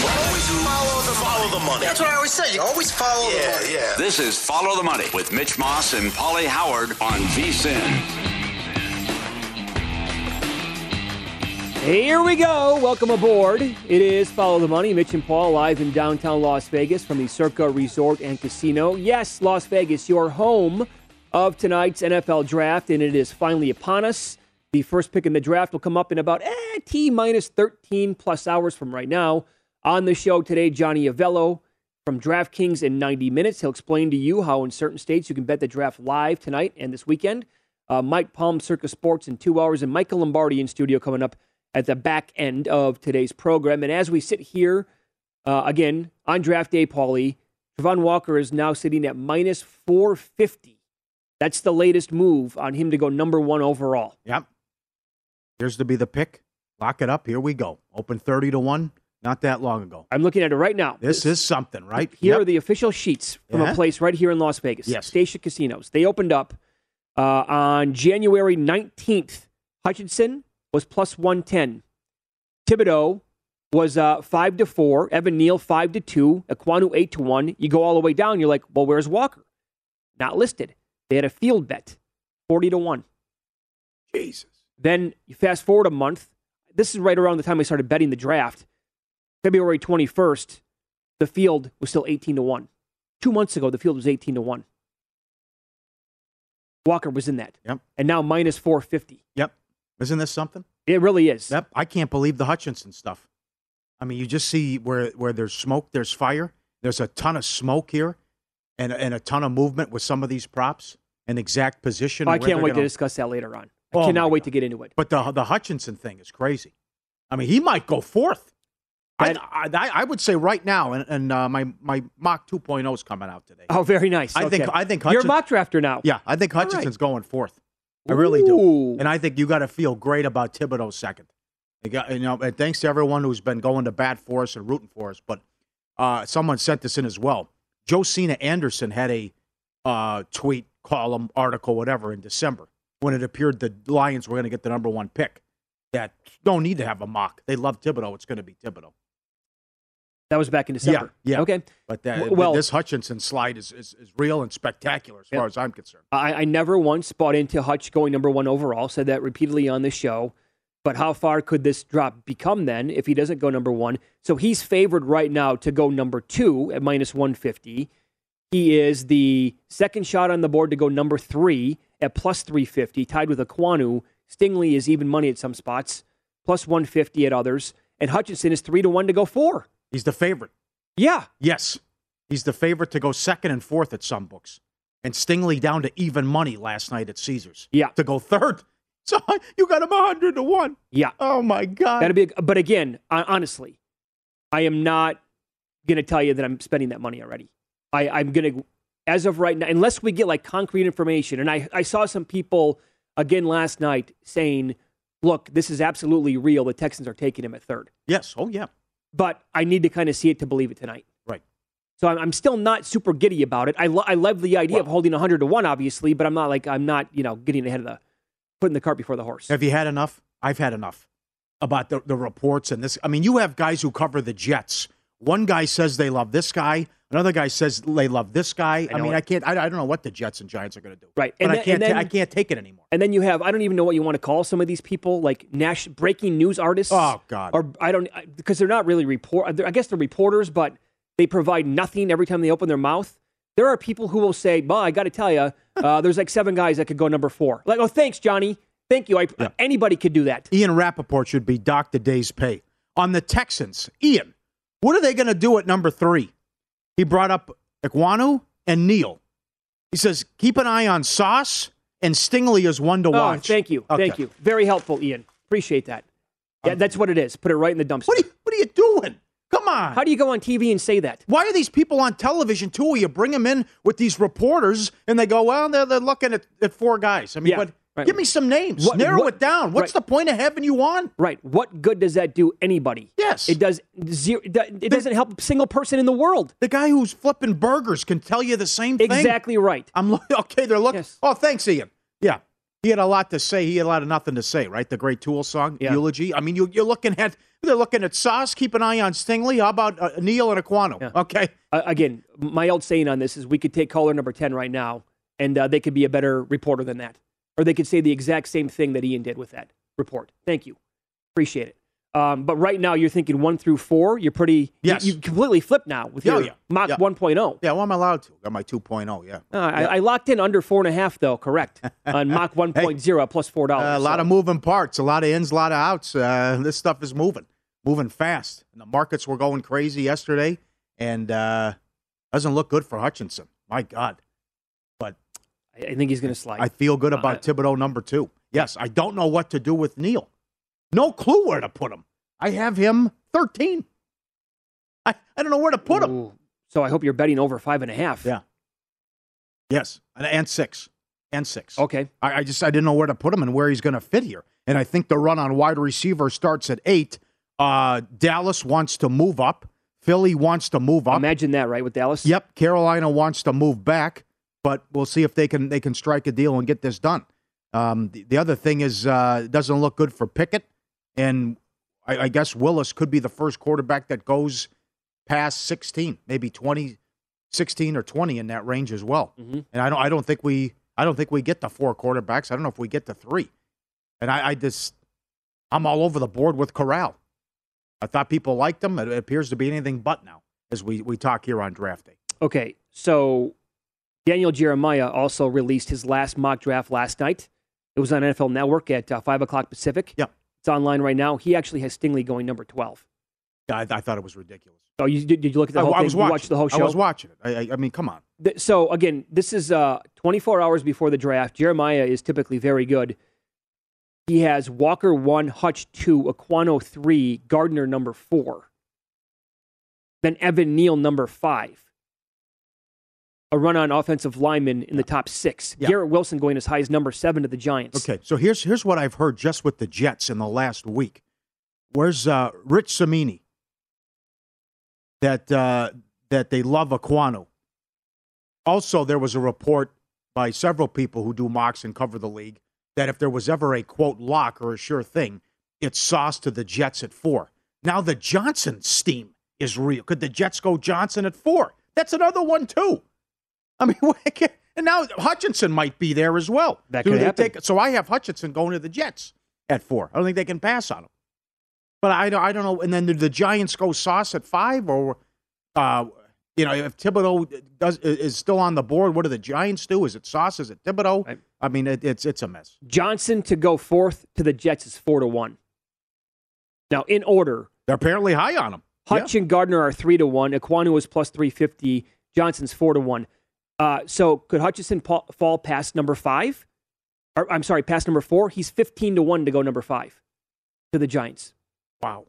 Always follow the, follow the money. That's what I always say. You always follow the money. yeah. This is Follow the Money with Mitch Moss and Pauly Howard on VSIN. Here we go. Welcome aboard. It is Follow the Money. Mitch and Paul live in downtown Las Vegas from the Circa Resort and Casino. Yes, Las Vegas, your home of tonight's NFL draft, and it is finally upon us. The first pick in the draft will come up in about eh, T minus 13 plus hours from right now. On the show today, Johnny Avello from DraftKings in 90 minutes. He'll explain to you how in certain states you can bet the draft live tonight and this weekend. Uh, Mike Palm, Circa Sports in two hours, and Michael Lombardi in studio coming up at the back end of today's program. And as we sit here uh, again on draft day, Paulie, Travon Walker is now sitting at minus 450. That's the latest move on him to go number one overall. Yep. Here's to be the pick. Lock it up. Here we go. Open 30 to 1 not that long ago. I'm looking at it right now. This is something, right? Here Yep. are the official sheets from Yeah. a place right here in Las Vegas. Yes. Station Casinos. They opened up uh, on January 19th. Hutchinson was plus 110. Thibodeaux was uh, 5 to 4. Evan Neal 5 to 2. Ekwonu 8 to 1. You go all the way down, you're like, well, where's Walker? Not listed. They had a field bet 40 to 1. Jesus. Then you fast forward a month. This is right around the time I started betting the draft. February 21st, the field was still 18 to 1. Two months ago, the field was 18 to 1. Walker was in that. Yep. And now minus 450. Yep. Isn't this something? It really is. Yep. I can't believe the Hutchinson stuff. I mean, you just see where where there's smoke, there's fire. There's a ton of smoke here, and and a ton of movement with some of these props and exact position. Oh, I can't wait to gonna- discuss that later on. I Oh, cannot wait God. to get into it. But the the Hutchinson thing is crazy. I mean, he might go fourth. I, I, I- I would say right now, and, and uh, my my mock 2.0 is coming out today. Oh, very nice. I think- I think you're a mock drafter now. Yeah, I think All right. Hutchinson's going fourth. I really do, and I think you got to feel great about Thibodeaux second. You, got, you know, and thanks to everyone who's been going to bat for us and rooting for us. But uh, someone sent this in as well. Josina Anderson had a uh, tweet, column, article, whatever, in December when it appeared the Lions were going to get the number one pick. That don't need to have a mock. They love Thibodeaux. It's going to be Thibodeaux. That was back in December. yeah. Okay. But W- well- this Hutchinson slide is, is, is real and spectacular as Yeah. far as I'm concerned. I, I never once bought into Hutch going number one overall. Said that repeatedly on the show. But how far could this drop become then if he doesn't go number one? So he's favored right now to go number two at minus 150. He is the second shot on the board to go number three at plus 350, tied with Ekwonu. Stingley is even money at some spots, plus 150 at others. And Hutchinson is three to one to go four. He's the favorite. Yeah. Yes. He's the favorite to go second and fourth at some books. And Stingley down to even money last night at Caesars. Yeah. To go third. So you got him 100 to 1. Yeah. Oh, my God. That'd be, a, but again, hon- honestly, I am not going to tell you that I'm spending that money already. I, I'm going to, as of right now, unless we get like concrete information. And I, I saw some people again last night saying, look, this is absolutely real. The Texans are taking him at third. yes. Oh, yeah. But I need to kind of see it to believe it tonight. Right. So I'm, I'm still not super giddy about it. I, lo- I love the idea of holding 100 to 1, obviously, but I'm not like, I'm not, you know, getting ahead of the, putting the cart before the horse. Have you had enough? I've had enough about the, the reports and this. I mean, you have guys who cover the Jets. One guy says they love this guy. Another guy says they love this guy. I, know mean, it. I can't. I, I don't know what the Jets and Giants are going to do. Right. But And I can't. and then- I can't take it anymore. And then you have I don't even know what you want to call some of these people like Nash breaking news artists. Oh, God. Or I don't because they're not really report. I guess they're reporters, but they provide nothing every time they open their mouth. There are people who will say, "Well, I got to tell you, uh, there's like seven guys that could go number four. Like, oh, thanks, Johnny. Thank you. I, Anybody could do that. Ian Rapoport should be docked a day's pay. On the Texans, Ian, what are they going to do at number three? He brought up Ekwonu and Neal. He says, keep an eye on Sauce and Stingley is one to Oh, watch. thank you, Okay. thank you. Very helpful, Ian. Appreciate that. Yeah, um, that's what it is. Put it right in the dumpster. What are you, what are you doing? Come on. How do you go on TV and say that? Why are these people on television too? Where you bring them in with these reporters and they go, well, they're, they're looking at, at four guys. I mean, Yeah, but right. give me some names. What- Narrow what- it down. What's right. the point of having you on? Right. What good does that do anybody? Yes. It does zero. It do- doesn't help a single person in the world. The guy who's flipping burgers can tell you the same thing. Exactly right. I'm okay. They're looking. Yes. Oh, thanks, Ian. Yeah, he had a lot to say. He had a lot of nothing to say. Right, the great Tool song Yeah. eulogy. I mean, you, you're looking at they're looking at Sauce. Keep an eye on Stingley. How about uh, Neal and Ekwonu? Yeah. Okay, Uh, again, my old saying on this is we could take caller number 10 right now and uh, they could be a better reporter than that. Or they could say the exact same thing that Ian did with that report. Thank you. Appreciate it. Um, but right now, you're thinking one through four. You're pretty. Yes. You, you completely flipped now with Yeah, your yeah. mock Yeah. 1.0. yeah. Well, I'm allowed to. Got my 2.0. Yeah, Uh, I, I locked in under four and a half, though, correct, on mock 1.0 plus $4. Uh, a lot So- of moving parts, a lot of ins, a lot of outs. Uh, this stuff is moving, moving fast. And the markets were going crazy yesterday, and uh, doesn't look good for Hutchinson. My God. I think he's going to slide. I feel good about Uh, Thibodeaux number two. Yes, I don't know what to do with Neal. No clue where to put him. I have him 13. I, I don't know where to put him. So I hope you're betting over five and a half. Yeah. Yes, and, and six. And six. Okay. I, I just I didn't know where to put him and where he's going to fit here. And I think the run on wide receiver starts at eight. Uh, Dallas wants to move up. Philly wants to move up. Imagine that, right, with Dallas? Yep, Carolina wants to move back, but we'll see if they can they can strike a deal and get this done. Um, the, the other thing is uh, it doesn't look good for Pickett, and I, I guess Willis could be the first quarterback that goes past 16, maybe 20, 16 or 20 in that range as well. Mhm. And I don't I don't think we I don't think we get the four quarterbacks. I don't know if we get the three. And I, I just I'm all over the board with Corral. I thought people liked him. It appears to be anything but now as we, we talk here on draft day. Okay, so Daniel Jeremiah also released his last mock draft last night. It was on NFL Network at uh, 5 o'clock Pacific. Yep. It's online right now. He actually has Stingley going number 12. Yeah, I, I thought it was ridiculous. Oh, you, did, did you look at the I, whole I thing? was watching. the whole show? I was watching it. I, I, mean, come on. Th- So, again, this is uh, 24 hours before the draft. Jeremiah is typically very good. he has Walker one, Hutch two, Ekwonu three, Gardner number four. Then Evan Neal number five. A run on offensive lineman in the top six. Yeah. Garrett Wilson going as high as number seven to the Giants. Okay, so here's here's what I've heard just with the Jets in the last week. Where's uh, Rich Cimini? That uh, that they love Ekwonu. Also, there was a report by several people who do mocks and cover the league that if there was ever a quote lock or a sure thing, it's sauce to the Jets at four. Now the Johnson steam is real. Could the Jets go Johnson at four? That's another one too. I mean, and now Hutchinson might be there as well. That could happen. take- so I have Hutchinson going to the Jets at four. I don't think they can pass on him. But I, don't- I don't know. And then do the Giants go Sauce at five, or uh, you know, if Thibodeaux does is still on the board, what do the Giants do? Is it Sauce? Is it Thibodeaux? Right. I mean, it, it's it's a mess. Johnson to go fourth to the Jets is four to one. Now, in order, They're apparently high on him. Hutch and Gardner are three to one. Ekwonu is plus three fifty. Johnson's four to one. Uh, so could Hutchinson pa- fall past number five? Or, I'm sorry, past number four. He's fifteen to one to go number five to the Giants. Wow,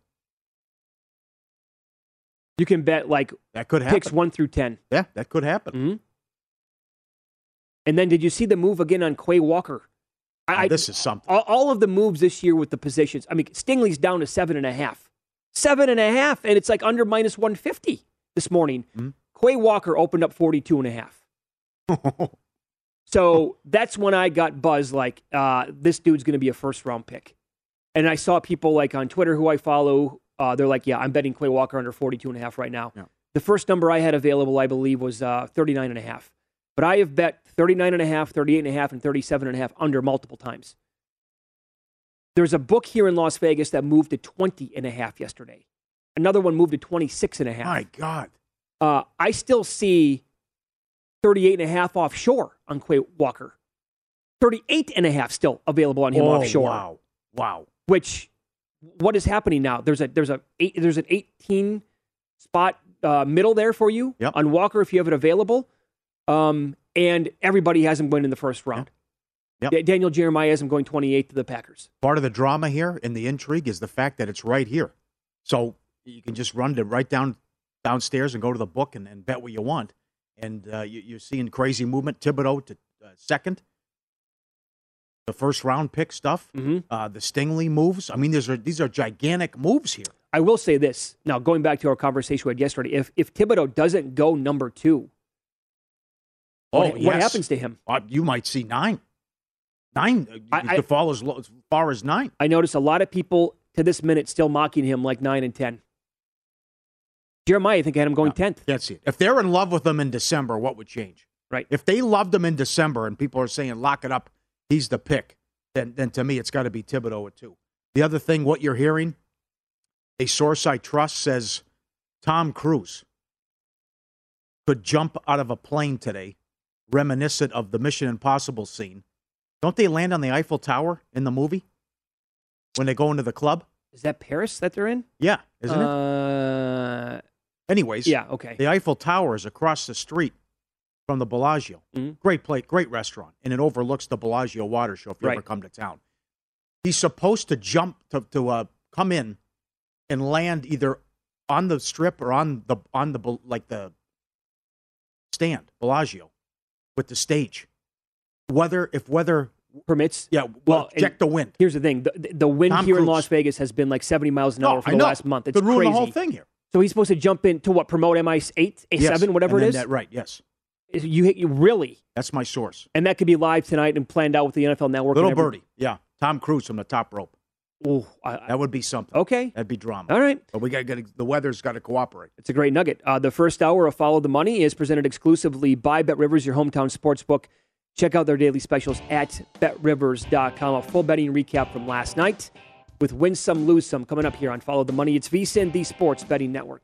You can bet like that could happen. picks one through ten. Yeah, that could happen. Mhm. And then did you see the move again on Quay Walker? I, Now, this is something. all, all of the moves this year with the positions. I mean, Stingley's down to seven and a half. Seven and a half, and it's like under minus 150 this morning. Mhm. Quay Walker opened up 42 and a half. So that's when I got buzzed like, uh, this dude's going to be a first round pick. And I saw people like on Twitter who I follow, uh, they're like, yeah, I'm betting Quay Walker under 42 and a half right now. Yeah. The first number I had available, I believe, was uh, 39 and a half. But I have bet 39 and a half, 38 and a half, and 37 and a half under multiple times. There's a book here in Las Vegas that moved to 20 and a half yesterday. Another one moved to 26 and a half. My God. Uh, I still see 38 and a half offshore on Quay Walker. 38 and a half still available on him oh, offshore. Wow. Wow. Which what is happening now? There's a there's a eight, there's an 18 spot uh, middle there for you Yep. on Walker if you have it available. Um, and everybody has him going in the first round. Yep. Da- Daniel Jeremiah has him going 28 to the Packers. Part of the drama here and the intrigue is the fact that it's right here. So you can just run to right down downstairs and go to the book and, and bet what you want. And uh, you, you're seeing crazy movement. Thibodeaux to uh, second. The first round pick stuff. Mhm. Uh, the Stingley moves. I mean, these are these are gigantic moves here. I will say this now, going back to our conversation we had yesterday. If if Thibodeaux doesn't go number two, what, Oh, what happens to him? Uh, you might see nine. Nine. uh, I- you I- could fall as, low, as far as nine. I notice a lot of people to this minute still mocking him like nine and ten. Jeremiah, I think had him going tenth. Can't see it. If they're in love with him in December, what would change? Right. If they loved him in December and people are saying lock it up, he's the pick, then then to me it's got to be Thibodeaux at two. The other thing, what you're hearing, a source I trust says Tom Cruise could jump out of a plane today, reminiscent of the Mission Impossible scene. Don't they land on the Eiffel Tower in the movie when they go into the club? Is that Paris that they're in? Yeah, isn't it? Uh, Anyways, Yeah. Okay. the Eiffel Tower is across the street from the Bellagio. Mhm. Great plate, great restaurant, and it overlooks the Bellagio water show if you ever come to town. He's supposed to jump to to uh, come in and land either on the strip or on the on the like the stand Bellagio with the stage. Weather if weather Permits. yeah Well, check the wind. Here's the thing: the, the wind Tom here in Las Vegas has been like 70 miles an hour No, for the last month. It's Could ruin crazy. the whole thing here. So he's supposed to jump in to what? Promote MI eight, A Yes, seven, whatever and it then that- right? Yes, Is- You you really, that's my source. and that could be live tonight and planned out with the NFL Network. Little birdie, yeah. Tom Cruise from the top rope. Ooh, I- That would be something. okay, That'd be drama. all right. But we got to get the weather's got to cooperate. It's a great nugget. Uh, the first hour of Follow the Money is presented exclusively by Bet Rivers, your hometown sports book. Check out their daily specials at betrivers.com. A full betting recap from last night with Win Some, Lose Some coming up here on Follow the Money. It's VSIN, the Sports Betting Network.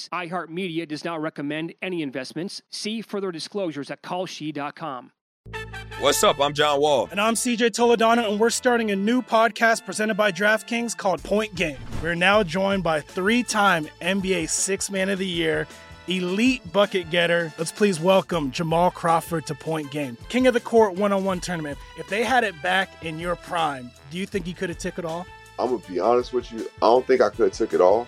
iHeartMedia does not recommend any investments. See further disclosures at kalshi.com. What's up? I'm John Wall. And I'm CJ Toledano, and we're starting a new podcast presented by DraftKings called Point Game. We're now joined by three time NBA Six Man of the Year, elite bucket getter. Let's please welcome Jamal Crawford to Point Game. King of the Court one on one tournament. If they had it back in your prime, do you think you could have took it all? I'm going to be honest with you. I don't think I could have took it all,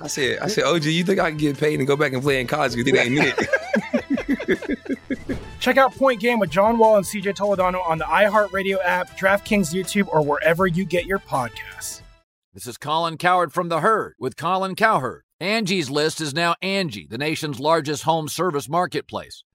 I said, I said, OG, you think I can get paid and go back and play in college? Because it ain't it. Check out Point Game with John Wall and CJ Toledano on the iHeartRadio app, DraftKings YouTube, or wherever you get your podcasts. This is Colin Cowherd from The Herd with Colin Cowherd. Angie's List is now Angie, the nation's largest home service marketplace.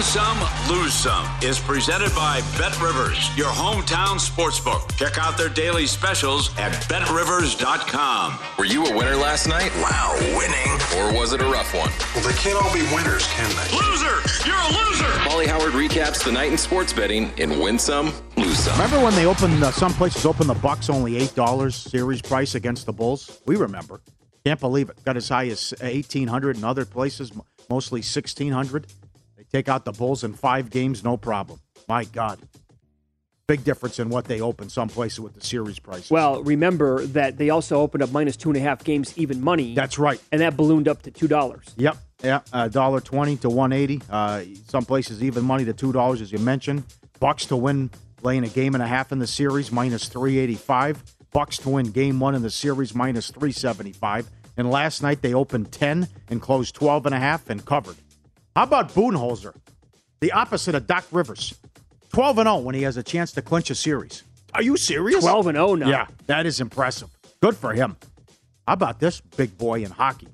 Win some, lose some is presented by Bet Rivers, your hometown sportsbook. Check out their daily specials at betrivers.com. Were you a winner last night? Wow, winning. Or was it a rough one? Well, they can't all be winners, can they? Loser! You're a loser! Pauly Howard recaps the night in sports betting in Win Some, Lose Some. Remember when they opened uh, some places open the Bucks only eight dollars series price against the Bulls? We remember. Can't believe it. Got as high as eighteen hundred in other places, mostly sixteen hundred. They take out the Bulls in five games, no problem. My God, big difference in what they open some places with the series prices. Well, remember that they also opened up minus two and a half games even money. That's right. And that ballooned up to two dollars. Yep. Yeah. A dollar twenty to one eighty. Uh, some places even money to two dollars, as you mentioned. Bucks to win, laying a game and a half in the series, minus three eighty five. Bucks to win game one in the series, minus three seventy five. And last night they opened ten and closed twelve and a half and covered. How about Budenholzer, the opposite of Doc Rivers, twelve and zero when he has a chance to clinch a series. Are you serious? Twelve and zero now. Yeah, that is impressive. Good for him. How about this big boy in hockey?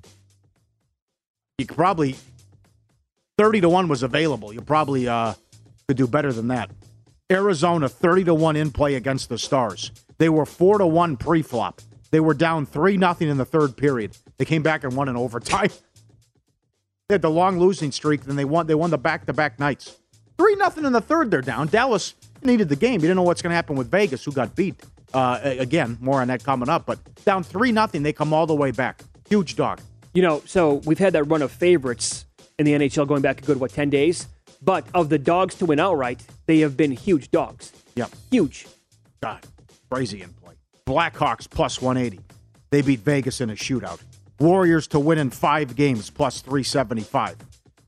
You could probably thirty to one was available. You probably uh, could do better than that. Arizona thirty to one in play against the Stars. They were four to one pre-flop. They were down three nothing in the third period. They came back and won in overtime. They had the long losing streak, then they won. They won the back to back nights. Three nothing in the third. They're down. Dallas needed the game. You didn't know what's going to happen with Vegas, who got beat. Uh, again, more on that coming up. But down three nothing, they come all the way back. Huge dog. You know, so we've had that run of favorites in the NHL going back a good, what, 10 days? But of the dogs to win outright, they have been huge dogs. Yep. Huge. God, crazy in play. Blackhawks plus 180. They beat Vegas in a shootout. Warriors to win in five games plus 375.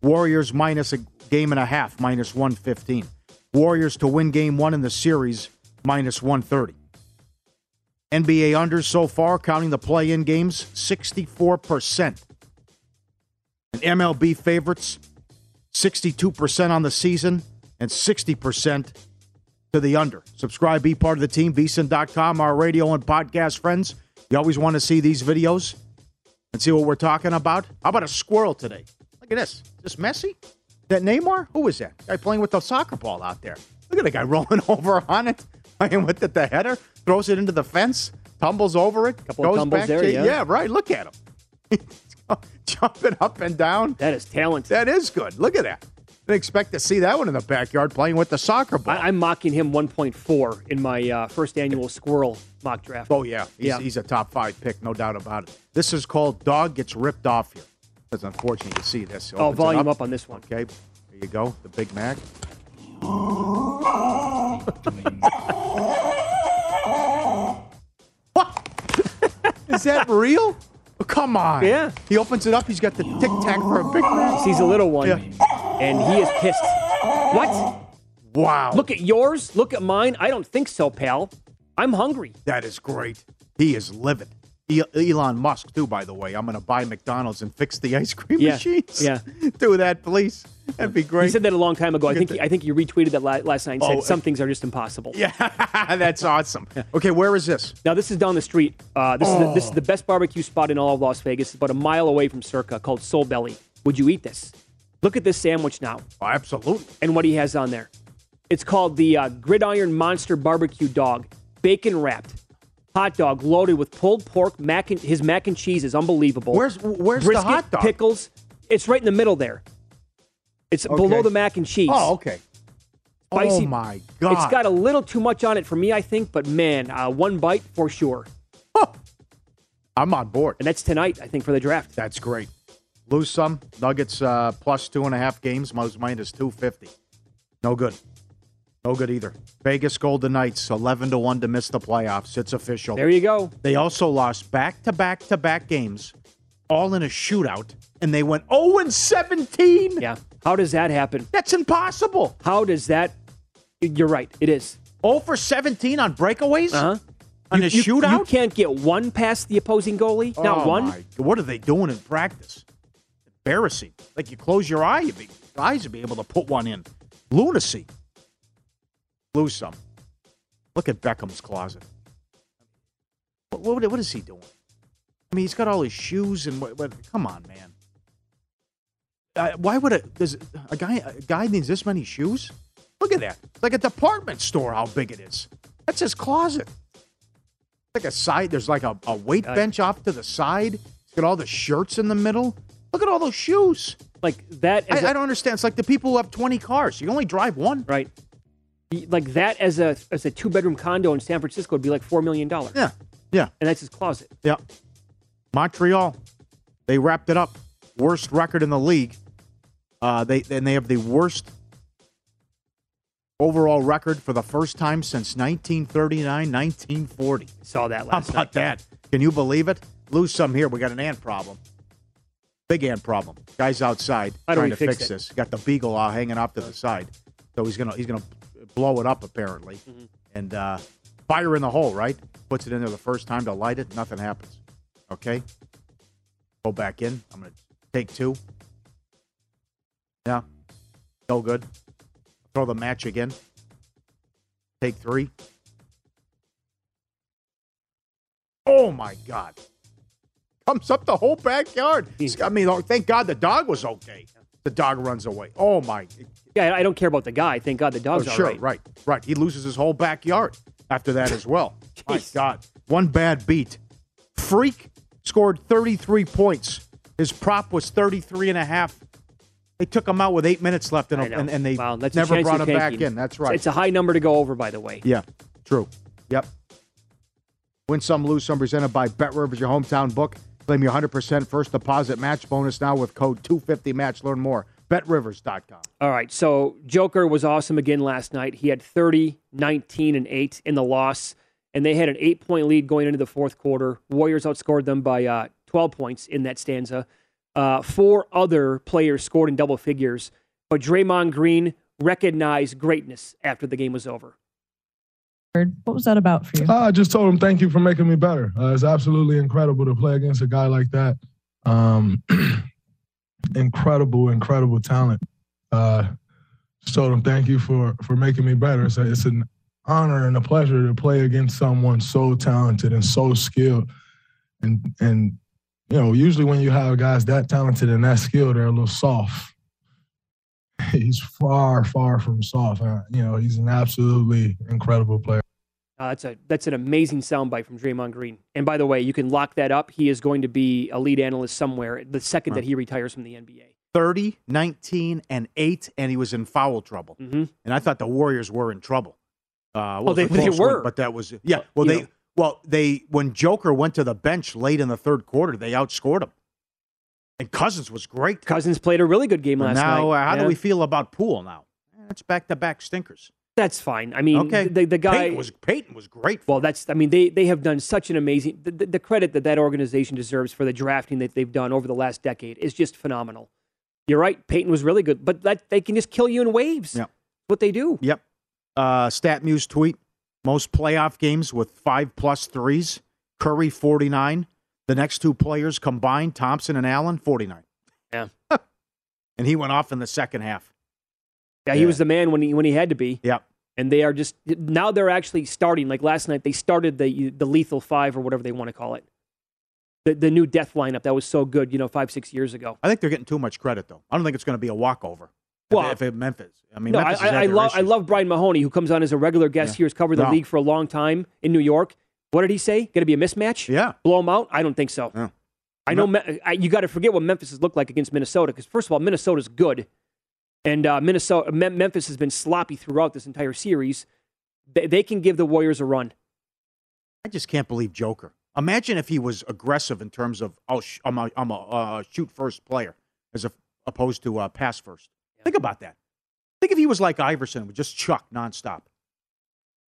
Warriors minus a game and a half minus 115. Warriors to win game one in the series minus 130. NBA unders so far, counting the play in games, 64%. And MLB favorites, 62% on the season and 60% to the under. Subscribe, be part of the team, vsin.com, our radio and podcast friends. You always want to see these videos and see what we're talking about. How about a squirrel today? Look at this. Is this Messi? That Neymar? Who is that? Guy playing with the soccer ball out there. Look at the guy rolling over on it, playing with it, the header, throws it into the fence, tumbles over it, Couple of goes tumbles back. there, to- yeah. right. Look at him. Jumping up and down. That is talent. That is good. Look at that. Didn't expect to see that one in the backyard playing with the soccer ball. I, I'm mocking him 1.4 in my uh, first annual squirrel mock draft. Oh yeah, he's, Yeah. he's a top five pick, no doubt about it. This is called "Dog Gets Ripped Off" here. It's unfortunate to see this. Oh, volume up on this one. Okay, there you go. The Big Mac. Is that real? Oh, Come on. Yeah. He opens it up. He's got the tic tac for a Big Mac. He's a little one, Yeah. And he is pissed. What? Wow. Look at yours. Look at mine. I don't think so, pal. I'm hungry. That is great. He is livid. E- Elon Musk, too, by the way. I'm going to buy McDonald's and fix the ice cream Yeah, machines. yeah. Do that, please. That'd be great. He said that a long time ago. I think he, I think you retweeted that last night and said Oh, some things are just impossible. Yeah, that's awesome. Okay, where is this? Now this is down the street. Uh, this is the, this is Oh. the best barbecue spot in all of Las Vegas. It's about a mile away from Circa, called Soul Belly. Would you eat this? Look at this sandwich now. Oh, absolutely. And what he has on there. It's called the uh, Gridiron Monster Barbecue Dog, bacon wrapped. Hot dog loaded with pulled pork, mac and his mac and cheese is unbelievable. Where's where's the hot dog? Pickles. It's right in the middle there. It's Okay. below the mac and cheese. Oh, okay. Spicy. Oh my god! It's got a little too much on it for me, I think, but man, uh, one bite for sure. I'm on board. And that's tonight, I think, for the draft. That's great. Lose some. Nuggets uh, plus two and a half games. Minus two fifty. No good. No good either. Vegas Golden Knights eleven to one to miss the playoffs. It's official. There you go. They also lost back to back to back games, all in a shootout, and they went zero and seventeen. Yeah. How does that happen? That's impossible. How does that? You're right. It is. 0 for 17 on breakaways? Uh huh. On a shootout? You shootout? can't get one past the opposing goalie. Not Oh, one. my- What are they doing in practice? Embarrassing. Like you close your eye, you'd be, your eyes would be able to put one in. Lunacy. Lose some. Look at Beckham's closet. What, what, what is he doing? I mean, he's got all his shoes and what? what come on, man. Uh, why would a does a guy a guy needs this many shoes? Look at that. It's like a department store. How big it is. That's his closet. Like a side. There's like a, a weight bench off to the side. It's got all the shirts in the middle. Look at all those shoes. Like that. I As a- I don't understand. It's like the people who have 20 cars. You only drive one. Right. Like that as a as a two bedroom condo in San Francisco would be like four million dollars. Yeah. Yeah. And that's his closet. Yeah. Montreal, they wrapped it up. Worst record in the league. Uh, they and they have the worst overall record for the first time since 1939, 1940. Saw that last How about that? Can you believe it? Lose some here. We got an ant problem. Big ant problem. Guys outside trying to fix fix this. Got the beagle uh, hanging off to the side, so he's gonna he's gonna blow it up apparently, Mm-hmm. and uh, fire in the hole. Right, puts it in there the first time to light it. Nothing happens. Okay, go back in. I'm gonna take two. Yeah, no good. Throw the match again. Take three. Oh my God. Comes up the whole backyard. I mean, oh, thank God the dog was okay. The dog runs away. Oh my. Yeah, I don't care about the guy. Thank God the dog's Oh, sure, right. right, right. He loses his whole backyard after that as well. my God. One bad beat. Freak scored 33 points. His prop was 33 and a half They took him out with eight minutes left, and, and, and they Wow, never brought him back in. That's right. It's a high number to go over, by the way. Yeah, true. Yep. Win some, lose some. Presented by Bet Rivers, your hometown book. Claim your 100% first deposit match bonus now with code 250match. Learn more. BetRivers.com. All right. So Joker was awesome again last night. He had 30, 19, and 8 in the loss, and they had an eight point lead going into the fourth quarter. Warriors outscored them by uh, 12 points in that stanza. Uh, four other players scored in double figures, but Draymond Green recognized greatness after the game was over. What was that about for you? Uh, I just told him thank you for making me better. Uh, it's absolutely incredible to play against a guy like that. Um, incredible, incredible talent. Uh, just told him thank you for for making me better. It's, it's an honor and a pleasure to play against someone so talented and so skilled. And and you know, usually when you have guys that talented and that skilled, they're a little soft. He's far, far from soft. Uh, you know, he's an absolutely incredible player. Uh, that's a that's an amazing soundbite from Draymond Green. And by the way, you can lock that up. He is going to be a lead analyst somewhere the second that he retires from the NBA. 30, 19, and 8, and he was in foul trouble. Mm-hmm. And I thought the Warriors were in trouble. Uh, Well, was they- they close one, were. but that was yeah. Well, You they know. well they when Joker went to the bench late in the third quarter, they outscored him. And Cousins was great. Cousins played a really good game last now, night. uh, how Yeah. do we feel about Poole now? That's back to back stinkers. That's fine. I mean, Okay. the, the guy Payton was Payton was great. Well, that's. I mean, they they have done such an amazing. The, the, the credit that that organization deserves for the drafting that they've done over the last decade is just phenomenal. You're right. Payton was really good, but that they can just kill you in waves. Yeah. What they do. Yep. Uh, StatMuse tweet: most playoff games with five plus threes. Curry forty nine. The next two players combined, Thompson and Allen, forty nine. Yeah. And he went off in the second half. Yeah, he was the man when he when he had to be. Yeah. And they are just now they're actually starting. Like last night, they started the the lethal five or whatever they want to call it. The the new death lineup that was so good, you know, five six years ago. I think they're getting too much credit, though. I don't think it's going to be a walkover. Well, if, if it Memphis, I mean, no, Memphis I, has I, I their love I love Brian Mahoney, who comes on as a regular guest Yeah. here. Has covered the No. league for a long time in New York. What did he say? Going to be a mismatch? Yeah. Blow them out? I don't think so. I know Me- I, you got to forget what Memphis has looked like against Minnesota because first of all, Minnesota's good, and uh, Minnesota Mem- Memphis has been sloppy throughout this entire series. They, they can give the Warriors a run. I just can't believe Joker. Imagine if he was aggressive in terms of oh, sh- I'm a, I'm a uh, shoot first player as a, opposed to uh, pass first. Think about that. Think if he was like Iverson, would just chuck nonstop.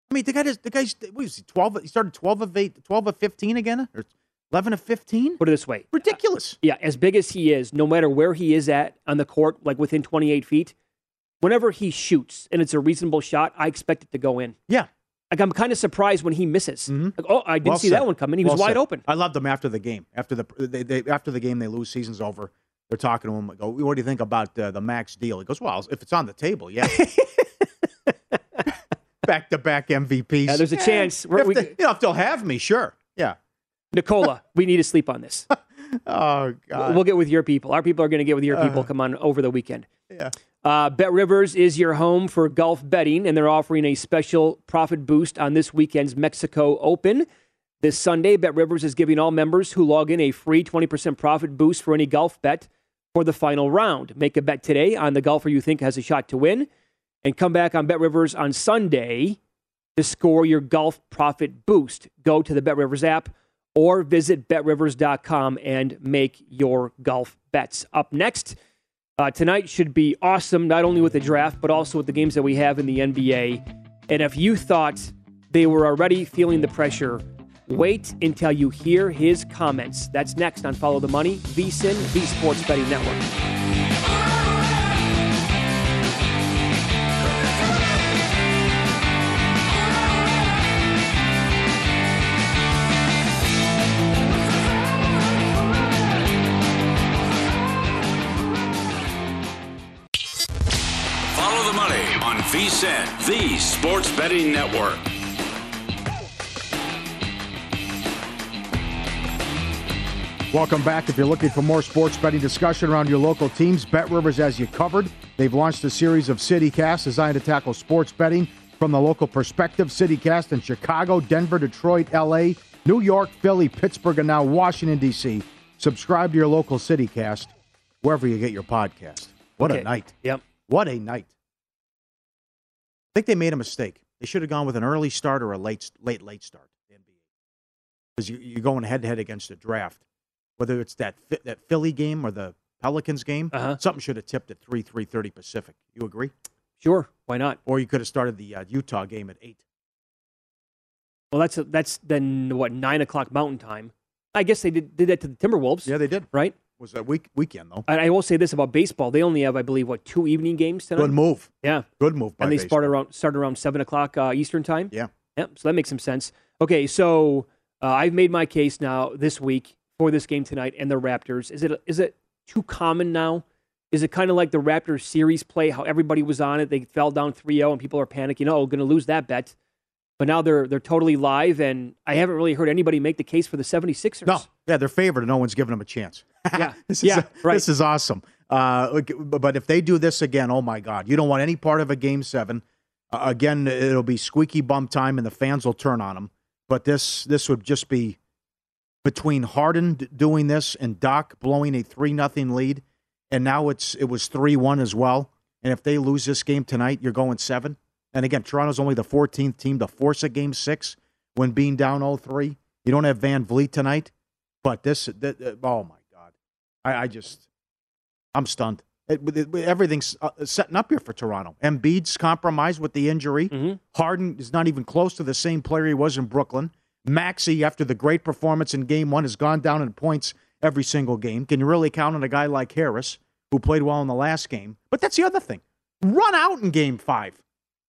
I mean, the guy does, the guy's what was he twelve? He started twelve of eight, 12 of fifteen again, or eleven of fifteen. Put it this way, ridiculous. Yeah, as big as he is, no matter where he is at on the court, like within 28 feet, whenever he shoots and it's a reasonable shot, I expect it to go in. Yeah. Like I'm kind of surprised when he misses. Like, oh, I didn't Mm-hmm. Well see said. that one coming. He was Well wide said. open. I loved him after the game. After the they, they, after the game, they lose. Season's over. They're talking to him. Like, oh, what do you think about uh, the max deal? He goes, well, if it's on the table, yeah. back to back MVPs. Yeah, there's a Eh, chance. If we- they, you know, if they'll have me, sure. Yeah. Nikola, we need to sleep on this. Oh God. We'll get with your people. Our people are going to get with your people. Uh. Come on over the weekend. Yeah. Uh, Bet Rivers is your home for golf betting, and they're offering a special profit boost on this weekend's Mexico Open. This Sunday, Bet Rivers is giving all members who log in a free 20% profit boost for any golf bet for the final round. Make a bet today on the golfer you think has a shot to win, and come back on Bet Rivers on Sunday to score your golf profit boost. Go to the Bet Rivers app or visit betrivers.com and make your golf bets. Up next, uh, tonight should be awesome, not only with the draft, but also with the games that we have in the NBA. And if you thought they were already feeling the pressure, wait until you hear his comments. That's next on Follow the Money, VSIN, the Sports Betting Network. the Sports Betting Network. Welcome back. If you're looking for more sports betting discussion around your local teams, Bet Rivers as you covered. They've launched a series of CityCasts designed to tackle sports betting from the local perspective. CityCast in Chicago, Denver, Detroit, LA, New York, Philly, Pittsburgh, and now Washington, D.C. Subscribe to your local CityCast wherever you get your podcast. What okay. a night. Yep. What a night. I think they made a mistake. They should have gone with an early start or a late, late, late start. Because you, you're going head to head against a draft. Whether it's that that Philly game or the Pelicans game, Uh-huh. something should have tipped at three three thirty Pacific. You agree? Sure. Why not? Or you could have started the uh, Utah game at eight. Well, that's that's then what nine o'clock Mountain Time. I guess they did did that to the Timberwolves. Yeah, they did. Right. Was that week weekend though? And I will say this about baseball: they only have, I believe, what two evening games tonight. Good move. Yeah. Good move. By and they baseball. start around start around seven o'clock uh, Eastern time. Yeah. Yep. So that makes some sense. Okay, so uh, I've made my case now this week for this game tonight and the Raptors. Is it is it too common now? Is it kind of like the Raptors series play? How everybody was on it, they fell down 3-0 and people are panicking. Oh, going to lose that bet. But now they're they're totally live, and I haven't really heard anybody make the case for the 76ers. No, yeah, they're favored, and no one's giving them a chance. Yeah, this is yeah, right. This is awesome. Uh, but if they do this again, oh my God, you don't want any part of a game seven. Uh, again, it'll be squeaky bum time, and the fans will turn on them. But this this would just be between Harden d- doing this and Doc blowing a three nothing lead, and now it's it was three one as well. And if they lose this game tonight, you're going seven. And again, Toronto's only the 14th team to force a game six when being down 0-3. You don't have VanVleet tonight, but this, th- th- oh my God, I, I just, I'm stunned. It, it- everything's uh, setting up here for Toronto. Embiid's compromised with the injury. Harden is not even close to the same player he was in Brooklyn. Maxey, after the great performance in Game One, has gone down in points every single game. Can you really count on a guy like Harris, who played well in the last game? But that's the other thing. Run out in Game Five,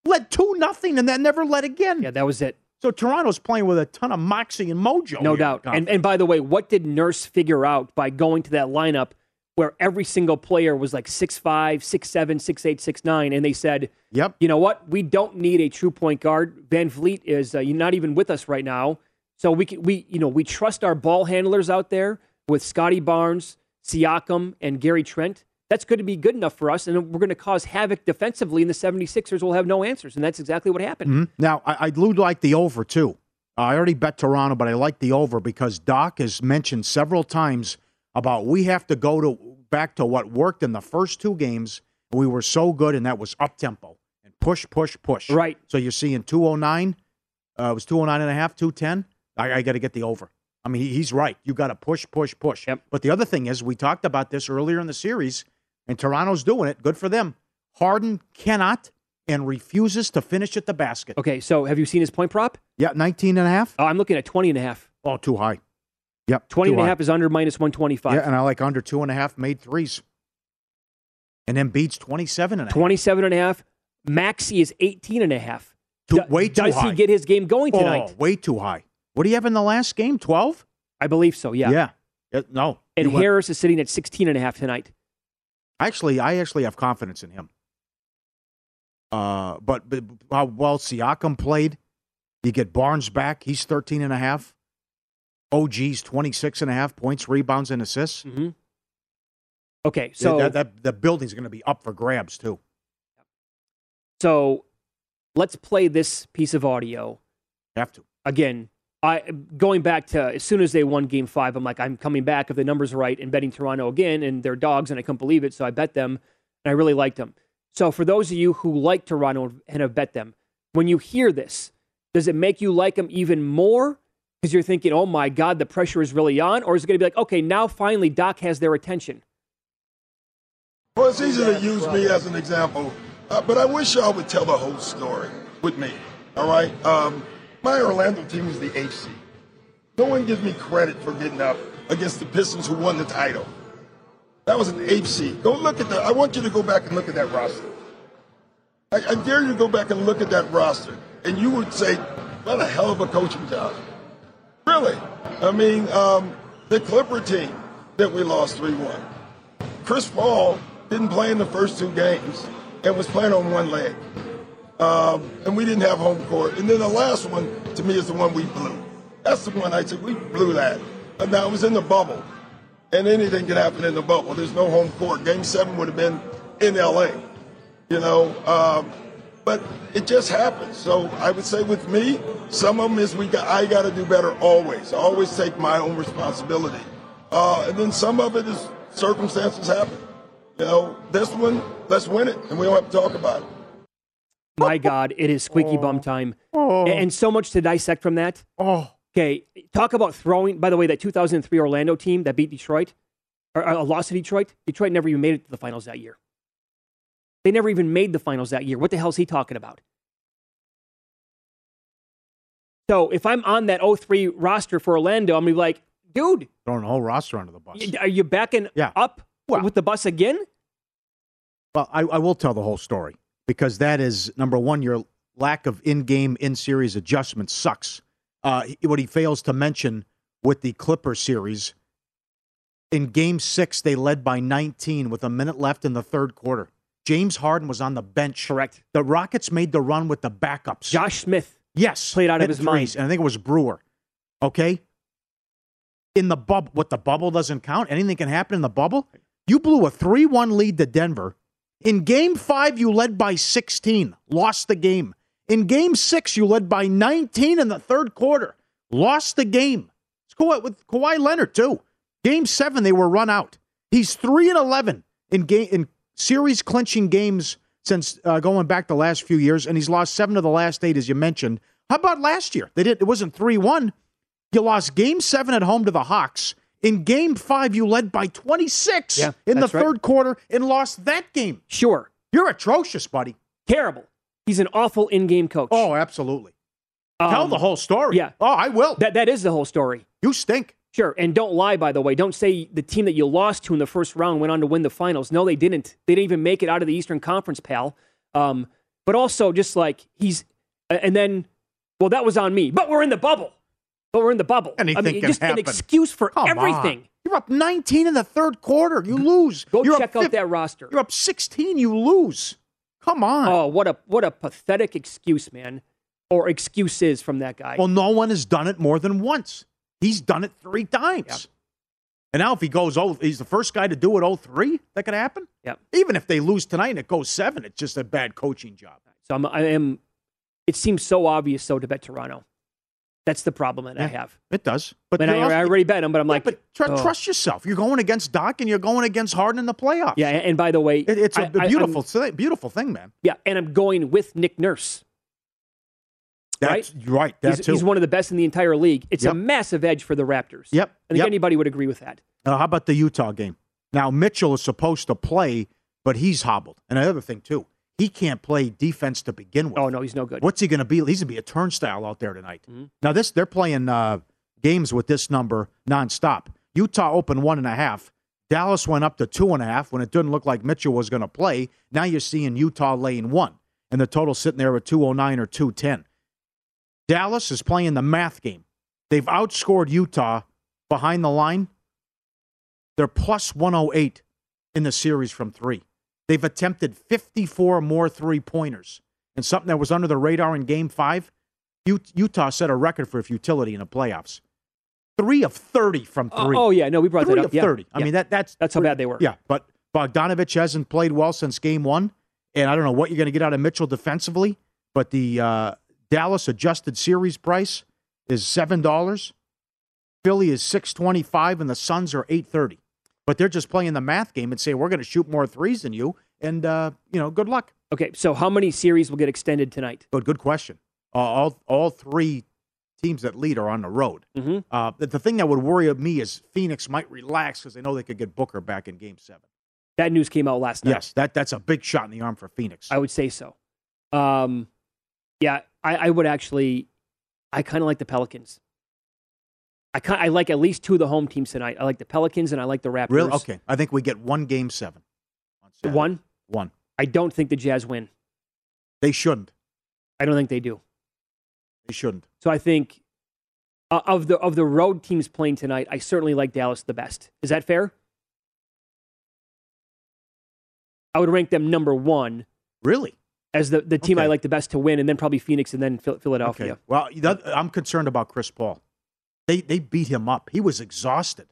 led two nothing, and then never led again. Yeah, that was it. So Toronto's playing with a ton of moxie and mojo. No doubt. And and by the way, what did Nurse figure out by going to that lineup where every single player was like six five, six seven, six eight, six nine, and they said, "Yep, you know what? We don't need a true point guard. VanVleet is uh, not even with us right now, so we can, we you know we trust our ball handlers out there with Scottie Barnes, Siakam, and Gary Trent. That's going to be good enough for us, and we're going to cause havoc defensively, and the 76ers will have no answers, and that's exactly what happened. Mhm. Now, I, I do like the over, too. I already bet Toronto, but I like the over because Doc has mentioned several times about we have to go to back to what worked in the first two games. We were so good, and that was up tempo and push, push, push. Right. So you're seeing 209. Uh, it was 209 and a half, 210. I, I got to get the over. I mean, he, he's right. You got to push, push, push. Yep. But the other thing is, we talked about this earlier in the series, and Toronto's doing it. Good for them. Harden cannot and refuses to finish at the basket. Okay, so have you seen his point prop? Yeah, 19 and a half. Oh, I'm looking at 20 and a half. Oh, too high. Yep. 20 too and a high. half is under minus 125. Yeah, and I like under two and a half made threes. And then beats 27 and a half. 27 and a half. Maxey is 18 and a half. Too- way too Does high. he get his game going oh, tonight? Oh, way too high. What do you have in the last game? 12? I believe so, yeah. Yeah. Yeah, no. And You went- Harris is sitting at 16 and a half tonight. Actually, I actually have confidence in him. Uh, but, but how well Siakam played, you get Barnes back. He's 13 and a half. OG's 26 and a half points, rebounds, and assists. Mm-hmm. Okay, so that, that, the building's going to be up for grabs, too. so let's play this piece of audio. Have to. Again, I going back to as soon as they won game five, I'm like, I'm coming back if the numbers are right and betting Toronto again, and they're dogs, and I couldn't believe it. So I bet them, and I really liked them. So for those of you who like Toronto and have bet them, when you hear this, does it make you like them even more? Because you're thinking, oh my God, the pressure is really on? Or is it going to be like, okay, now finally Doc has their attention? Well, it's easy to use me as an example, uh, but I wish y'all would tell the whole story with me. All right? Um, my Orlando team is the HC. No one gives me credit for getting up against the Pistons who won the title. That was an HC. Go look at that. I want you to go back and look at that roster. I, I dare you to go back and look at that roster, and you would say, what a hell of a coaching job. Really? I mean, um, the Clipper team that we lost 3 1. Chris Paul didn't play in the first two games and was playing on one leg. Um, and we didn't have home court. And then the last one, to me, is the one we blew. That's the one I said, we blew that. And now it was in the bubble. And anything can happen in the bubble. There's no home court. Game seven would have been in LA, you know. Um, but it just happens. So I would say with me, some of them is we got, I got to do better always. I always take my own responsibility. Uh, and then some of it is circumstances happen. You know, this one, let's win it, and we don't have to talk about it. My God, it is squeaky bum time. And so much to dissect from that. Oh. Okay, talk about throwing. By the way, that 2003 Orlando team that beat Detroit, or uh, lost to Detroit, Detroit never even made it to the finals that year. They never even made the finals that year. What the hell's he talking about? So if I'm on that 03 roster for Orlando, I'm gonna be like, dude, Throwing the whole roster under the bus. are you backing Yeah. up with the bus again? Well, I, I will tell the whole story because that is number one. Your lack of in-game, in-series adjustment sucks. Uh, what he fails to mention with the Clipper series, in Game Six they led by 19 with a minute left in the third quarter. James Harden was on the bench. Correct. The Rockets made the run with the backups. Josh Smith. Yes, Played out of his threes, mind. and I think it was Brewer. Okay, in the bubble, what the bubble doesn't count. Anything can happen in the bubble. You blew a three-one lead to Denver. In Game Five, you led by sixteen, lost the game. In Game Six, you led by nineteen in the third quarter, lost the game. It's Kawhi, with Kawhi Leonard too. Game Seven, they were run out. He's three and eleven in game in series clinching games since uh, going back the last few years, and he's lost seven of the last eight, as you mentioned. How about last year? They did. It wasn't three one. You lost Game Seven at home to the Hawks. In Game Five, you led by twenty six Yeah, in the right. third quarter and lost that game. Sure. You're atrocious, buddy. Terrible. He's an awful in-game coach. Oh, absolutely. Tell Um, the whole story. Yeah. Oh, I will. That that is the whole story. You stink. Sure, and don't lie. By the way, don't say the team that you lost to in the first round went on to win the finals. No, they didn't. They didn't even make it out of the Eastern Conference, pal. Um, but also, just like he's, and then, well, that was on me. But we're in the bubble. But we're in the bubble. Anything I mean, can just happen. an excuse for Come on. everything. You're up 19 in the third quarter. You lose. Go You're check out that roster. You're up 16. You lose. Come on. Oh, what a what a pathetic excuse, man, or excuses from that guy. Well, no one has done it more than once. He's done it three times. And now if he goes, oh, he's the first guy to do it 03, that could happen. Yep. Even if they lose tonight and it goes seven, it's just a bad coaching job. So I'm, I am. It seems so obvious, so to bet Toronto. That's the problem that I have. It does. But I, also- I already bet him, but I'm Yeah, like, but tr- oh. trust yourself. You're going against Doc and you're going against Harden in the playoffs. Yeah, and, by the way, It- it's a I- I- beautiful, thing, beautiful thing, man. yeah, and I'm going with Nick Nurse. That's right. That he's, too. he's one of the best in the entire league. It's Yep. a massive edge for the Raptors. Yep, I think yep. anybody would agree with that. Uh, how about the Utah game? Now Mitchell is supposed to play, but he's hobbled. And another thing too, he can't play defense to begin with. Oh no, he's no good. What's he going to be? He's going to be a turnstile out there tonight. Mm-hmm. Now this they're playing uh, games with this number nonstop. Utah opened one and a half. Dallas went up to two and a half when it didn't look like Mitchell was going to play. Now you're seeing Utah laying one, and the total sitting there at 209 or 210. Dallas is playing the math game. They've outscored Utah behind the line. They're plus 108 in the series from three. They've attempted 54 more three pointers. And something that was under the radar in game five, Utah set a record for futility in the playoffs. Three of 30 from Oh, three. oh, yeah, no, we brought that up. three of Yeah, 30. I yeah. mean, that that's That's how bad they were. Yeah, but Bogdanovich hasn't played well since game one. And I don't know what you're going to get out of Mitchell defensively, but the uh, Dallas adjusted series price is $7. Philly is 625 and the Suns are 830. But they're just playing the math game and say we're going to shoot more threes than you and uh, you know, good luck. Okay, so how many series will get extended tonight? Good good question. Uh, all all three teams that lead are on the road. Mhm. Uh, the, the thing that would worry me is Phoenix might relax because they know they could get Booker back in Game Seven. That news came out last night. Yes, that that's a big shot in the arm for Phoenix. I would say so. Um, yeah, I, I would actually. I kind of like the Pelicans. I I like at least two of the home teams tonight. I like the Pelicans and I like the Raptors. Really? Okay. I think we get one Game Seven. on One. One. I don't think the Jazz win. They shouldn't. I don't think they do. They shouldn't. So I think uh, of the of the road teams playing tonight, I certainly like Dallas the best. Is that fair? I would rank them number one Really? as the, the team I like the best to win, and then probably Phoenix and then Philadelphia. Okay. Well, that, I'm concerned about Chris Paul. They they beat him up. He was exhausted.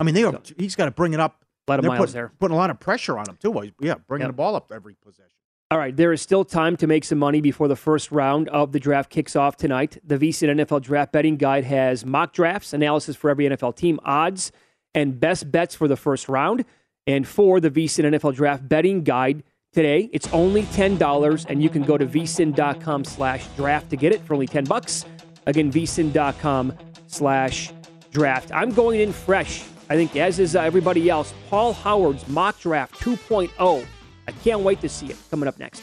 I mean, they are, he's got to bring it up. A lot of miles putting, there. Putting a lot of pressure on him too. He's- Yeah, bringing Yep. the ball up every possession. All right, there is still time to make some money before the first round of the draft kicks off tonight. The VSiN NFL Draft Betting Guide has mock drafts, analysis for every NFL team, odds, and best bets for the first round. And for the VSIN NFL Draft Betting Guide today, it's only $10, and you can go to vsin.com slash draft to get it for only 10 bucks. Again, vsin.com slash draft. I'm going in fresh, I think, as is uh, everybody else. Paul Howard's mock draft 2.0. I can't wait to see it coming up next.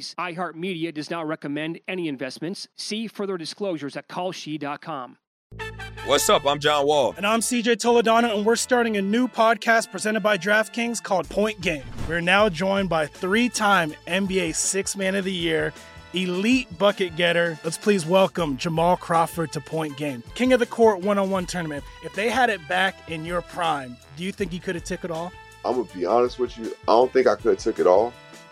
iHeartMedia does not recommend any investments. See further disclosures at kalshi.com. What's up? I'm John Wall. And I'm CJ Toledano, and we're starting a new podcast presented by DraftKings called Point Game. We're now joined by three time NBA Six Man of the Year, elite bucket getter. Let's please welcome Jamal Crawford to Point Game. King of the Court one on one tournament. If they had it back in your prime, do you think you could have took it all? I'm going to be honest with you. I don't think I could have took it all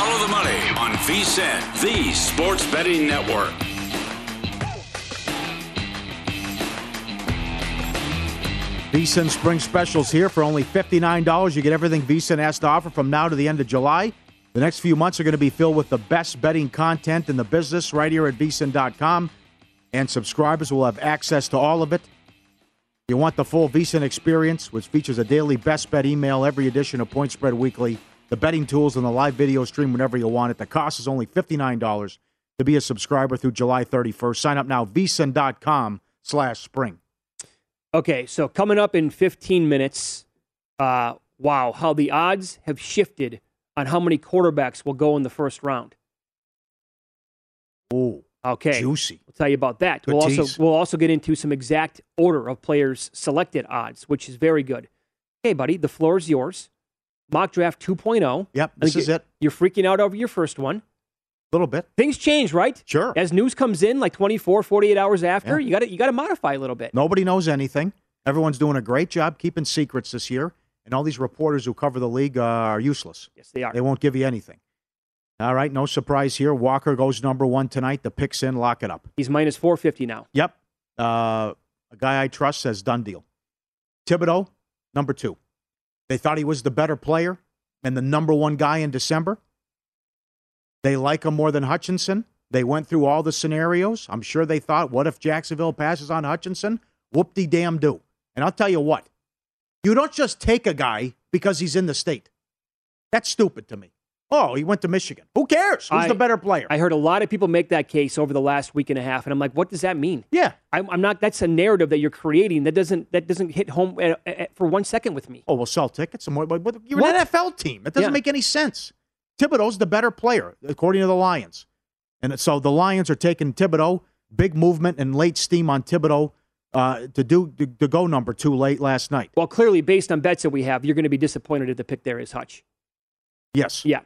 Follow the money on VSIN, the sports betting network. VSIN Spring Specials here for only $59. You get everything VSIN has to offer from now to the end of July. The next few months are going to be filled with the best betting content in the business right here at VSIN.com. And subscribers will have access to all of it. You want the full VSIN experience, which features a daily best bet email, every edition of Point Spread Weekly, the betting tools, and the live video stream whenever you want it. The cost is only $59 to be a subscriber through July 31st. Sign up now, VSIN.com slash spring. Okay, so coming up in 15 minutes, uh, wow, how the odds have shifted on how many quarterbacks will go in the first round. Ooh. Okay, Juicy. We'll tell you about that. Good we'll also we'll also get into some exact order of players selected odds, which is very good. Okay, buddy, the floor is yours. Mock draft 2.0. Yep, this is it. You're freaking out over your first one. A little bit. Things change, right? Sure. As news comes in, like 24, 48 hours after, Yeah. you got to you got to modify a little bit. Nobody knows anything. Everyone's doing a great job keeping secrets this year, and all these reporters who cover the league uh, are useless. Yes, they are. They won't give you anything. All right, no surprise here. Walker goes number one tonight. The picks in, lock it up. He's minus 450 now. Yep. Uh, a guy I trust says done deal. Thibodeaux, number two. They thought he was the better player and the number one guy in December. They like him more than Hutchinson. They went through all the scenarios. I'm sure they thought, what if Jacksonville passes on Hutchinson? Whoop de damn do. And I'll tell you what, you don't just take a guy because he's in the state. That's stupid to me. Oh, he went to Michigan. Who cares? Who's I- the better player? I heard a lot of people make that case over the last week and a half, and I'm like, what does that mean? Yeah, I'm, I'm not. That's a narrative that you're creating that doesn't that doesn't hit home at, at, for one second with me. Oh, we'll sell tickets. And what, what, what- you're What? an NFL team. It doesn't Yeah. make any sense. Thibodeaux's the better player, according to the Lions. And so the Lions are taking Thibodeaux. Big movement and late steam on Thibodeaux uh, to do to, to go number two late last night. Well, clearly, based on bets that we have, you're going to be disappointed if the pick there is Hutch. Yes, Yeah,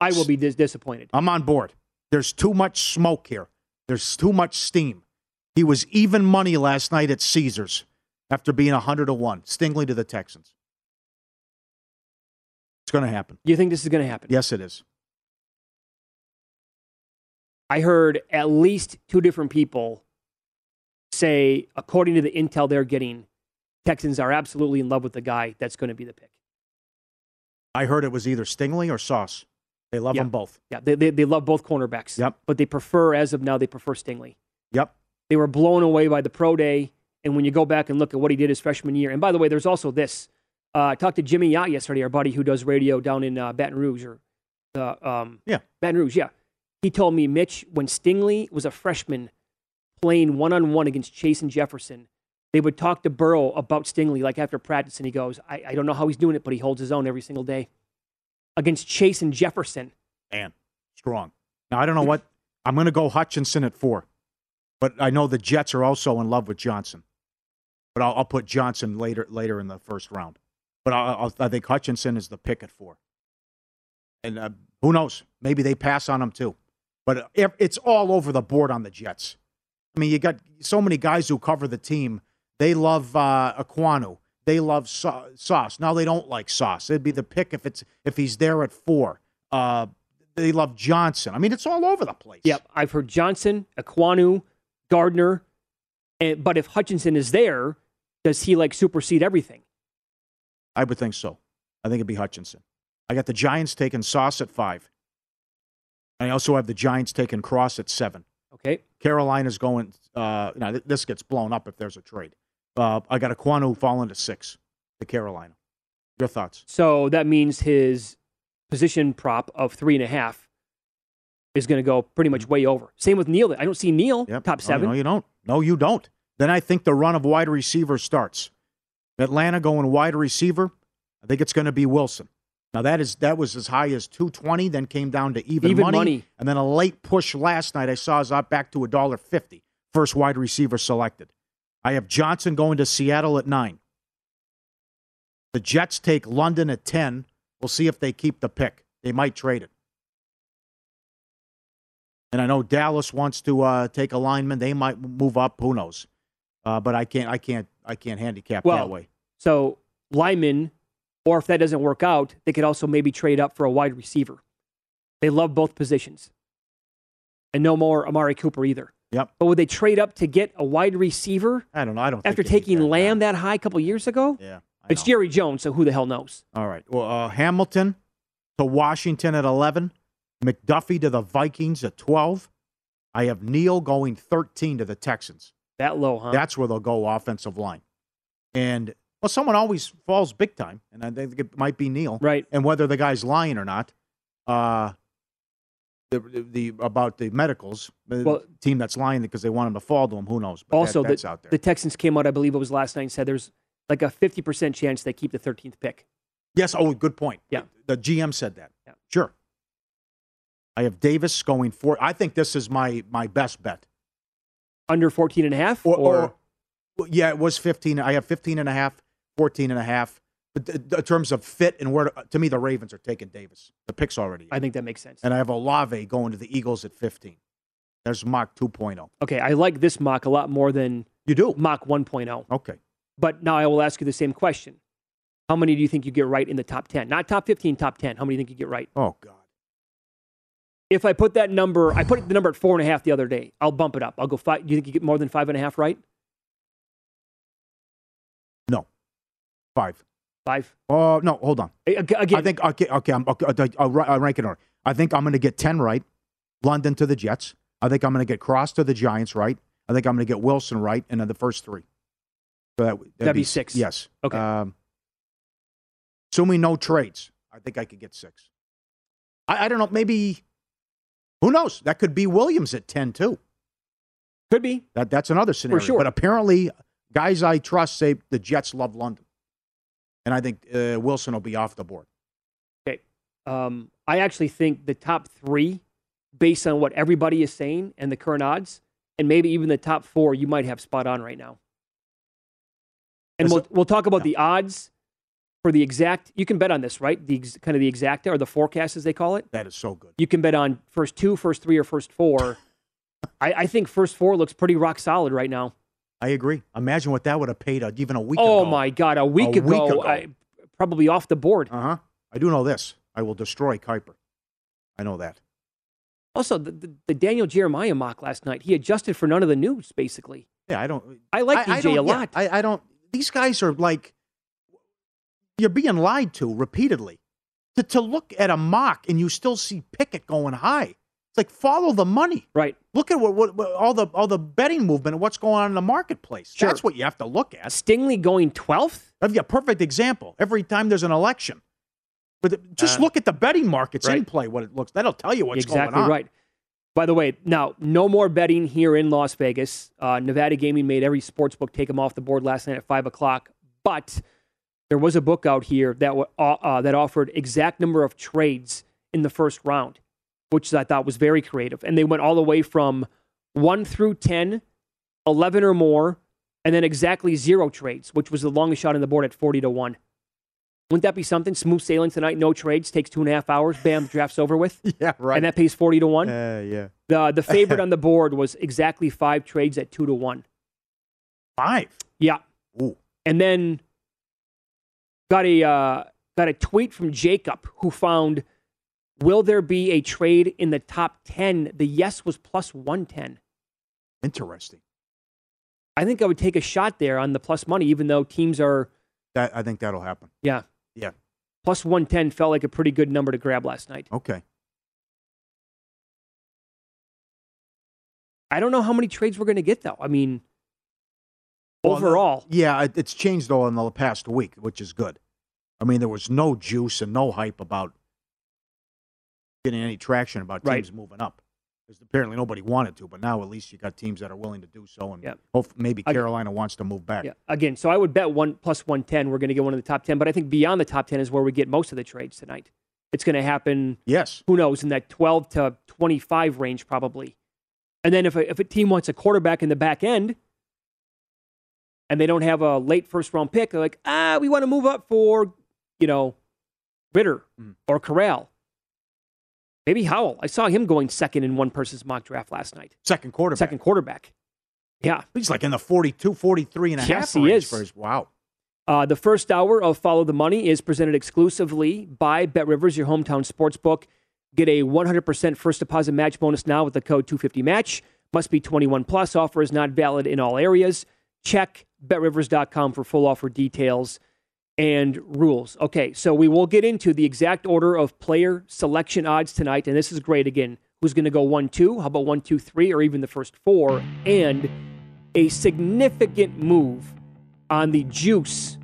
I will be dis- disappointed. I'm on board. There's too much smoke here. There's too much steam. He was even money last night at Caesars after being 100 to 1, Stingley to the Texans. It's going to happen. You think this is going to happen? Yes, it is. I heard at least two different people say, according to the intel they're getting, Texans are absolutely in love with the guy that's going to be the pick. I heard it was either Stingley or Sauce. They love Yeah. them both. Yeah, they, they, they love both cornerbacks. Yep. But they prefer, as of now, they prefer Stingley. Yep. They were blown away by the pro day. And when you go back and look at what he did his freshman year, and by the way, there's also this. Uh, I talked to Jimmy Yacht yesterday, our buddy who does radio down in uh, Baton Rouge, or uh, um, Yeah. Baton Rouge, yeah. He told me, Mitch, when Stingley was a freshman playing one on one against Chase and Jefferson, they would talk to Burrow about Stingley like after practice, and he goes, I, I don't know how he's doing it, but he holds his own every single day against Chase and Jefferson. Man, strong. Now I don't know what I'm going to go Hutchinson at four, but I know the Jets are also in love with Johnson. But I'll, I'll put Johnson later later in the first round. But I'll, I'll, I think Hutchinson is the pick at four. And uh, who knows? Maybe they pass on him too. But uh, it's all over the board on the Jets. I mean, you got so many guys who cover the team. They love uh, Ekwonu. They love Sa- Sauce. Now they don't like Sauce. It'd be the pick if it's if he's there at four. Uh, they love Johnson. I mean, it's all over the place. Yep, I've heard Johnson, Ekwonu, Gardner, and, but if Hutchinson is there, does he like supersede everything? I would think so. I think it'd be Hutchinson. I got the Giants taking Sauce at five. I also have the Giants taking Cross at seven. Okay. Carolina's going. Uh, now th- this gets blown up if there's a trade. Uh, I got Ekwonu falling to six to Carolina. Your thoughts? So that means his position prop of three and a half is going to go pretty much way over. Same with Neal. I don't see Neal top No, seven. No, you don't. No, you don't. Then I think the run of wide receiver starts. Atlanta going wide receiver. I think it's going to be Wilson. Now that is that was as high as two twenty, then came down to even, Even money, money. and then a late push last night. I saw is up back to a dollar fifty. First wide receiver selected. I have Johnson going to Seattle at nine. The Jets take London at ten. We'll see if they keep the pick. They might trade it. And I know Dallas wants to uh, take a lineman. They might move up. Who knows? Uh, but I can't. I can't. I can't handicap well, that way. so Lyman, or if that doesn't work out, they could also maybe trade up for a wide receiver. They love both positions, and no more Amari Cooper either. Yep. But would they trade up to get a wide receiver I don't know. I don't. after taking Lamb that high a couple years ago? Yeah. It's Jerry Jones, so who the hell knows? All right. Well, uh, Hamilton to Washington at 11. McDuffie to the Vikings at 12. I have Neal going 13 to the Texans. That low, huh? That's where they'll go offensive line. And, well, someone always falls big time, and I think it might be Neal. Right. And whether the guy's lying or not, uh, the, the about the medicals, the Well- team that's lying because they want him to fall to him, who knows? But that- also, that's the, out there. the Texans came out, I believe it was last night, and said there's like a 50% chance they keep the 13th pick. Yes. Oh, good point. Yeah. The GM said that. Yeah. Sure. I have Davis going for. I think this is my my best bet. Under 14 and a half? Or, Or, or- yeah, it was 15. I have 15 and a half, 14 and a half. But th- th- in terms of fit and where, to, to me, the Ravens are taking Davis. The pick's already. in. I think that makes sense. And I have Olave going to the Eagles at 15. There's Mock oh. 2.0. Okay, I like this mock a lot more than you do mock 1.0. Okay. But now I will ask you the same question. How many do you think you get right in the top 10? Not top 15, top 10. How many do you think you get right? Oh, God. If I put that number, I put the number at four and a half the other day. I'll bump it up. I'll go five. Do you think you get more than five and a half right? No. Five. Five. Oh, no, hold on. Again, I think, okay, okay, I'm, okay I'll, I'll, I'll rank it order. I think I'm going to get 10 right. London to the Jets. I think I'm going to get Cross to the Giants right. I think I'm going to get Wilson right, and then the first three. So that, that'd, That'd be six. Yes. Okay. Um, assuming no trades, I think I could get six. I, I don't know. Maybe, who knows? That could be Williams at 10 too. Could be. That, that's another scenario. sure. But apparently, guys I trust say the Jets love London. And I think uh, Wilson will be off the board. Okay. Um, I actually think the top three, based on what everybody is saying and the current odds, and maybe even the top four, you might have spot on right now. And we'll, we'll talk about the odds for the exact. You can bet on this, right? The ex, kind of the exacta or the forecast, as they call it. That is so good. You can bet on first two, first three, or first four. I, I think first four looks pretty rock solid right now. I agree. Imagine what that would have paid uh, even a week ago. oh ago. my God, a week A ago, week ago. I, probably off the board. Uh huh. I do know this. I will destroy Kiper. I know that. Also, the, the, the Daniel Jeremiah mock last night, he adjusted for none of the news, basically. Yeah, I don't. I like I, I DJ a don't- yeah, lot. I, I don't. These guys are like you're being lied to repeatedly. To to look at a mock and you still see Pickett going high. Like follow the money. Right. Look at what, what, what all the all the betting movement and what's going on in the marketplace. Sure. That's what you have to look at. Stingley going 12th? I've got a perfect example. Every time there's an election. But just Uh, look at the betting markets in play, what it looks. That'll tell you what's exactly going on. right. By the way, now no more betting here in Las Vegas. Uh, Nevada Gaming made every sports book take them off the board last night at five o'clock. But there was a book out here that uh, uh, that offered exact number of trades in the first round, which I thought was very creative. And they went all the way from one through 10, 11 or more, and then exactly zero trades, which was the longest shot on the board at forty to one. Wouldn't that be something? Smooth sailing tonight, no trades, takes two and a half hours. Bam, draft's over with. Yeah, right. And that pays 40 to 1. Uh, yeah. The the favorite on the board was exactly five trades at two to one. Five. Yeah. Ooh. And then got a uh, got a tweet from Jacob who found will there be a trade in the top ten? The yes was plus one ten. Interesting. I think I would take a shot there on the plus money, even though teams are That I think that'll happen. yeah Yeah. plus one ten felt like a pretty good number to grab last night. Okay. I don't know how many trades we're going to get though. I mean, Well, overall, Yeah, it's changed though in the past week, which is good. I mean, there was no juice and no hype about getting any traction about Right. teams moving up. Because apparently nobody wanted to, but now at least you got teams that are willing to do so, and Yeah. hope maybe Carolina wants to move back. Yeah. Again, so I would bet one plus one ten. We're going to get one of the top ten, but I think beyond the top ten is where we get most of the trades tonight. It's going to happen. Yes. Who knows in that twelve to twenty five range probably. And then if a, if a team wants a quarterback in the back end, and they don't have a late first round pick, they're like, ah, we want to move up for, you know, Ridder Mm. or Corral. Maybe Howell. I saw him going second in one person's mock draft last night. Second quarterback. Second quarterback. Yeah. He's like in the 42, 43 and a half Yes, he range is. for his- wow. Uh, the first hour of Follow the Money is presented exclusively by Bet Rivers, your hometown sports book. Get a 100% first deposit match bonus now with the code 250match. Must be 21 plus. Offer is not valid in all areas. Check betrivers.com for full offer details and rules. Okay, so we will get into the exact order of player selection odds tonight, and this is great again. Who's going to go 1 2? How about one, two, three, or even the first four? And a significant move on the juice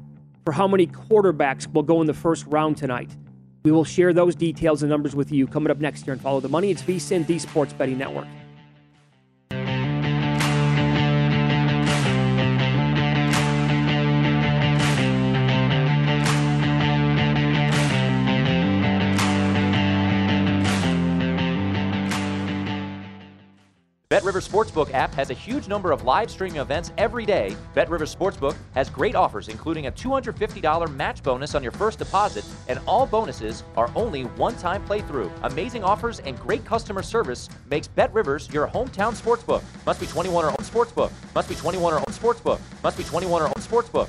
for how many quarterbacks will go in the first round tonight. We will share those details and numbers with you coming up next here and follow the money. It's VSIN, the Sports Betting Network. BetRivers Sportsbook app has a huge number of live streaming events every day. Bet BetRivers Sportsbook has great offers, including a $250 match bonus on your first deposit, and all bonuses are only one time playthrough. Amazing offers and great customer service makes BetRivers your hometown sportsbook. Must be 21 or own sportsbook. Must be 21 or own sportsbook. Must be 21 or own sportsbook.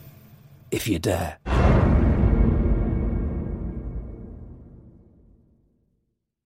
if you dare.